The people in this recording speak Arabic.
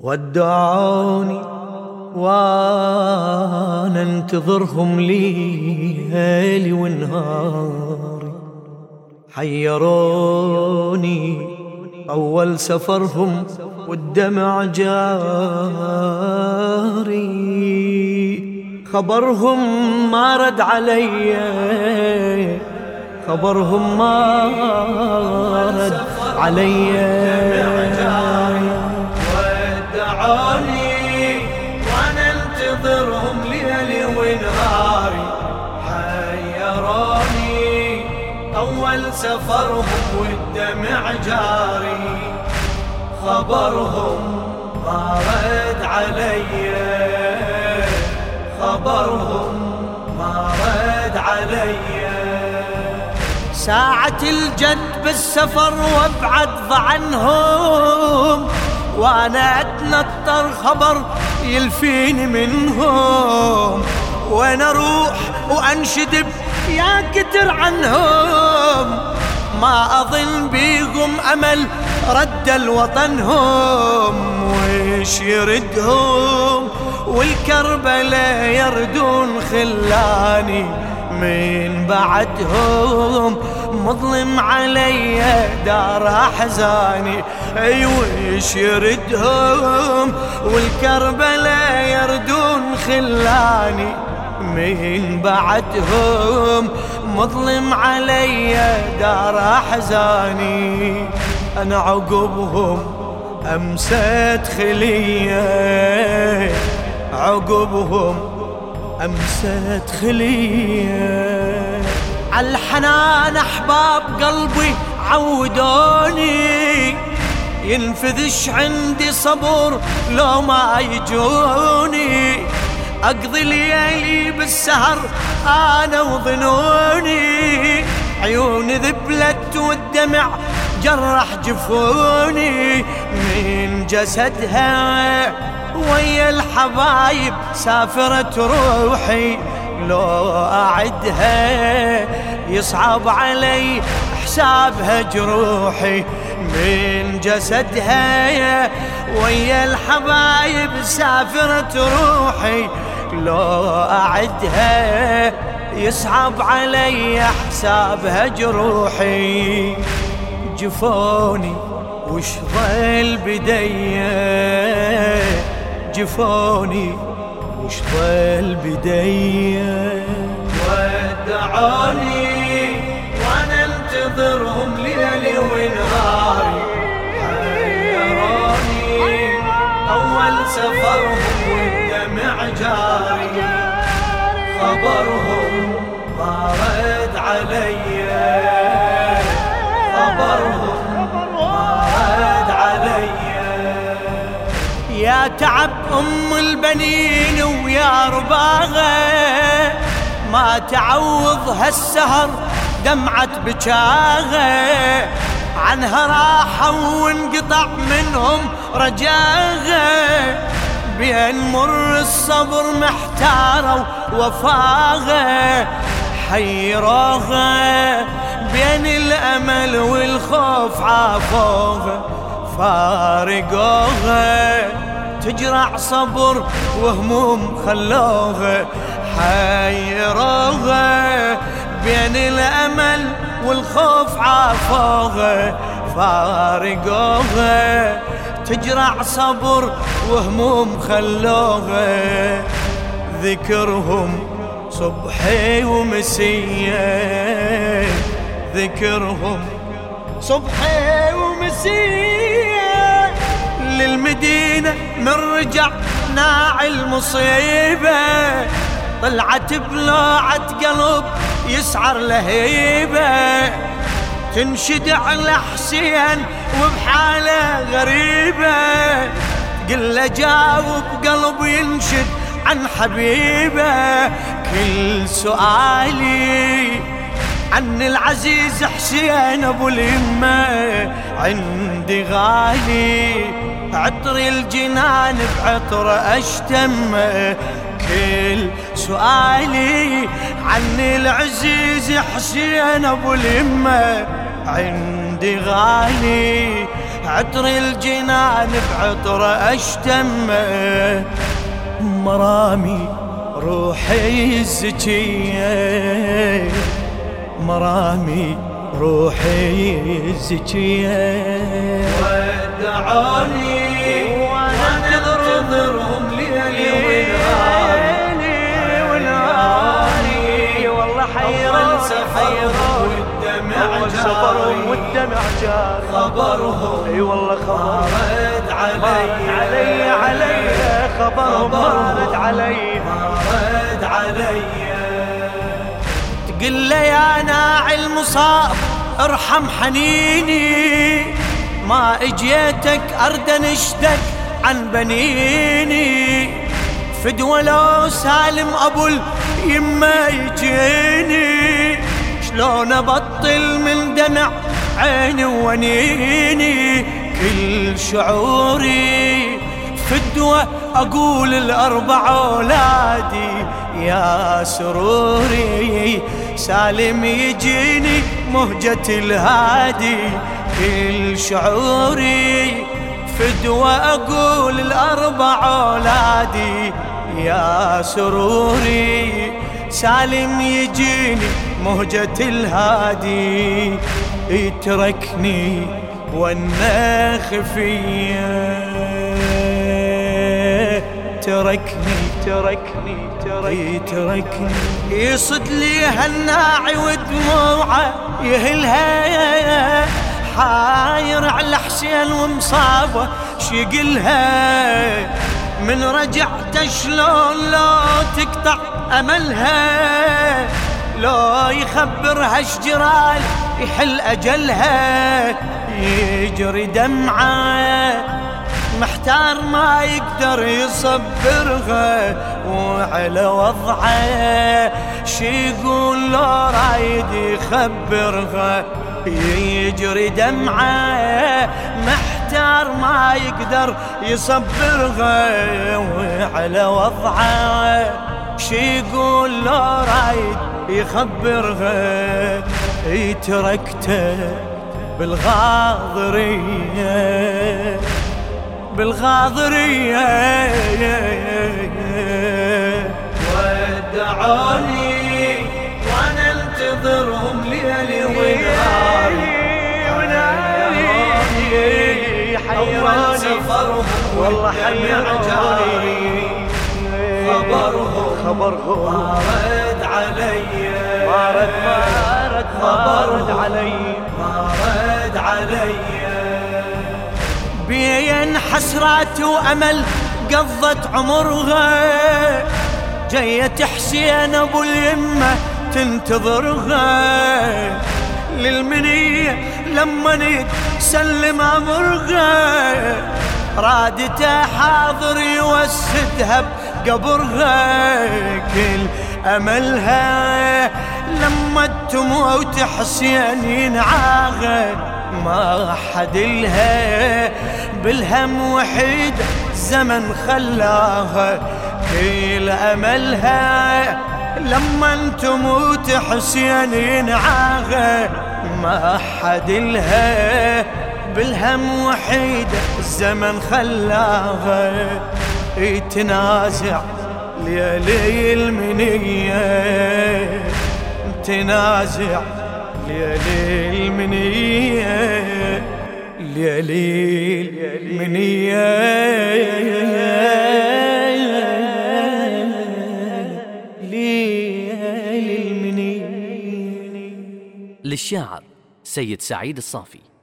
ودعوني وأنا أنتظرهم ليالي ونهاري. حيروني أول سفرهم والدمع جاري. خبرهم ما رد علي خبرهم ما رد علي. ليلي ونهاري. حيروني أول سفرهم والدمع جاري. خبرهم ما رد علي. خبرهم ما رد علي. ساعة الجد بالسفر وابعد عنهم. وأنا أتنطر خبر يلفيني منهم. وين أروح وأنشدب يا كتر عنهم. ما أظن بيهم أمل رد الوطنهم. ويش يردهم؟ والكربلة يردون خلاني من بعدهم. مظلم علي دار أحزاني. أي ويش يردهم؟ والكربلة يردون خلاني. من بعدهم؟ مظلم علي دار أحزاني. أنا عقبهم امست خلية. عقبهم امست خلية. عالحنان أحباب قلبي عودوني. ينفذش عندي صبر لو ما يجوني. أقضي ليالي بالسهر أنا وظنوني. عيوني ذبلت والدمع جرح جفوني. من جسدها ويا الحبايب سافرت روحي. لو أعدها يصعب علي حسابها جروحي من جسدها ويا الحبايب سافرت روحي. لو أعدها يصعب علي حسابها جروحي. جفوني وش ظل بديه جفوني وش ظل بديه ودعوني وأنا أنتظرهم ليلي ونهاري. حيروني أول سفرهم والدمع جاري. خبرهم ما رد علي. خبرهم تعب أم البنين ويا رباغة. ما تعوض هالسهر دمعة بجاغه عنها راحوا وانقطع منهم رجاغة. بين مر الصبر محتارة وفاغه حيروغه بين الأمل والخوف عافوغة. فارقوغة. تجرع صبر وهموم خلوغه حيروغه بين الأمل والخوف عافوغه فارقوغه تجرع صبر وهموم خلوغه ذكرهم صبحي ومسية. ذكرهم صبحي ومسية. للمدينة من رجع ناعي المصيبة. طلعت بلوعة قلب يسعر لهيبة. تنشد على حسين وبحالة غريبة. قل له جاوب قلب ينشد عن حبيبة. كل سؤالي عن العزيز حسين أبو اليمه عندي غالي عطر الجنان بعطر أشتم كل سؤالي عن العزيز حسين أبو اليمه عندي غالي عطر الجنان بعطر أشتم مرامي روحي الزكية مرامي روحي الزكية ودعوني انتظرهم ليلي ونهاري والله حيران سفرهم والدمع سفرهم والدمع جاري. خبرهم أي والله خبر رد علي. علي علي. خبرهم رد علي. رد علي. تقول له يا ناعي المصاب ارحم حنيني. ما اجيتك ارد انشدك عن بنيني. فدوى لو سالم أبو اليمه يجيني. شلون أبطل من دمع عيني ونيني كل شعوري. فدوة أقول الأربع أولادي يا سروري. سالم يجيني مهجة الهادي كل شعوري. فدوة أقول الأربع أولادي يا سروري سالم يجيني مهجة الهادي. يتركني والنخ فيا. تركني تركني تركني تركني يصد لي هالناعي ودموعه يهلها. حاير على حسين ومصابه شقلها من رجعت شلون لو تقطع أملها؟ لو يخبرها شجرال يحل أجلها يجري دمعة محتار ما يقدر يصبرها وعلى وضعه شي يقول لو رايد يخبرها. يجري دمعة محتار ما يقدر يصبرها وعلى وضعه. شي يقول لو رايد يخبرها تركته بالغاضرية بالغاضرية. ودعوني وأنا انتظرهم ليلي ونهاري أول سفرهم والله حيراني خبرهم خبرهم. رد علي. ما رد ما رد ما رد علي. ما رد علي. بين حسرات وأمل قضت عمرها. جيت حسين أبو اليمة تنتظرها. للمنية لما تسلم أمرها. رادته حاضر يوسدها بقبرها كل أملها لما تموت حسين ينعاها ما حد لها بالهم وحيد زمن خلاها. كل أملها لما تموت حسين ينعاها ما حد لها بالهم وحيد الزمن خلاها يتنازع ليلي المنية. تنازع ليلي المنية ليلي المنية. للشاعر سيد سعيد الصافي.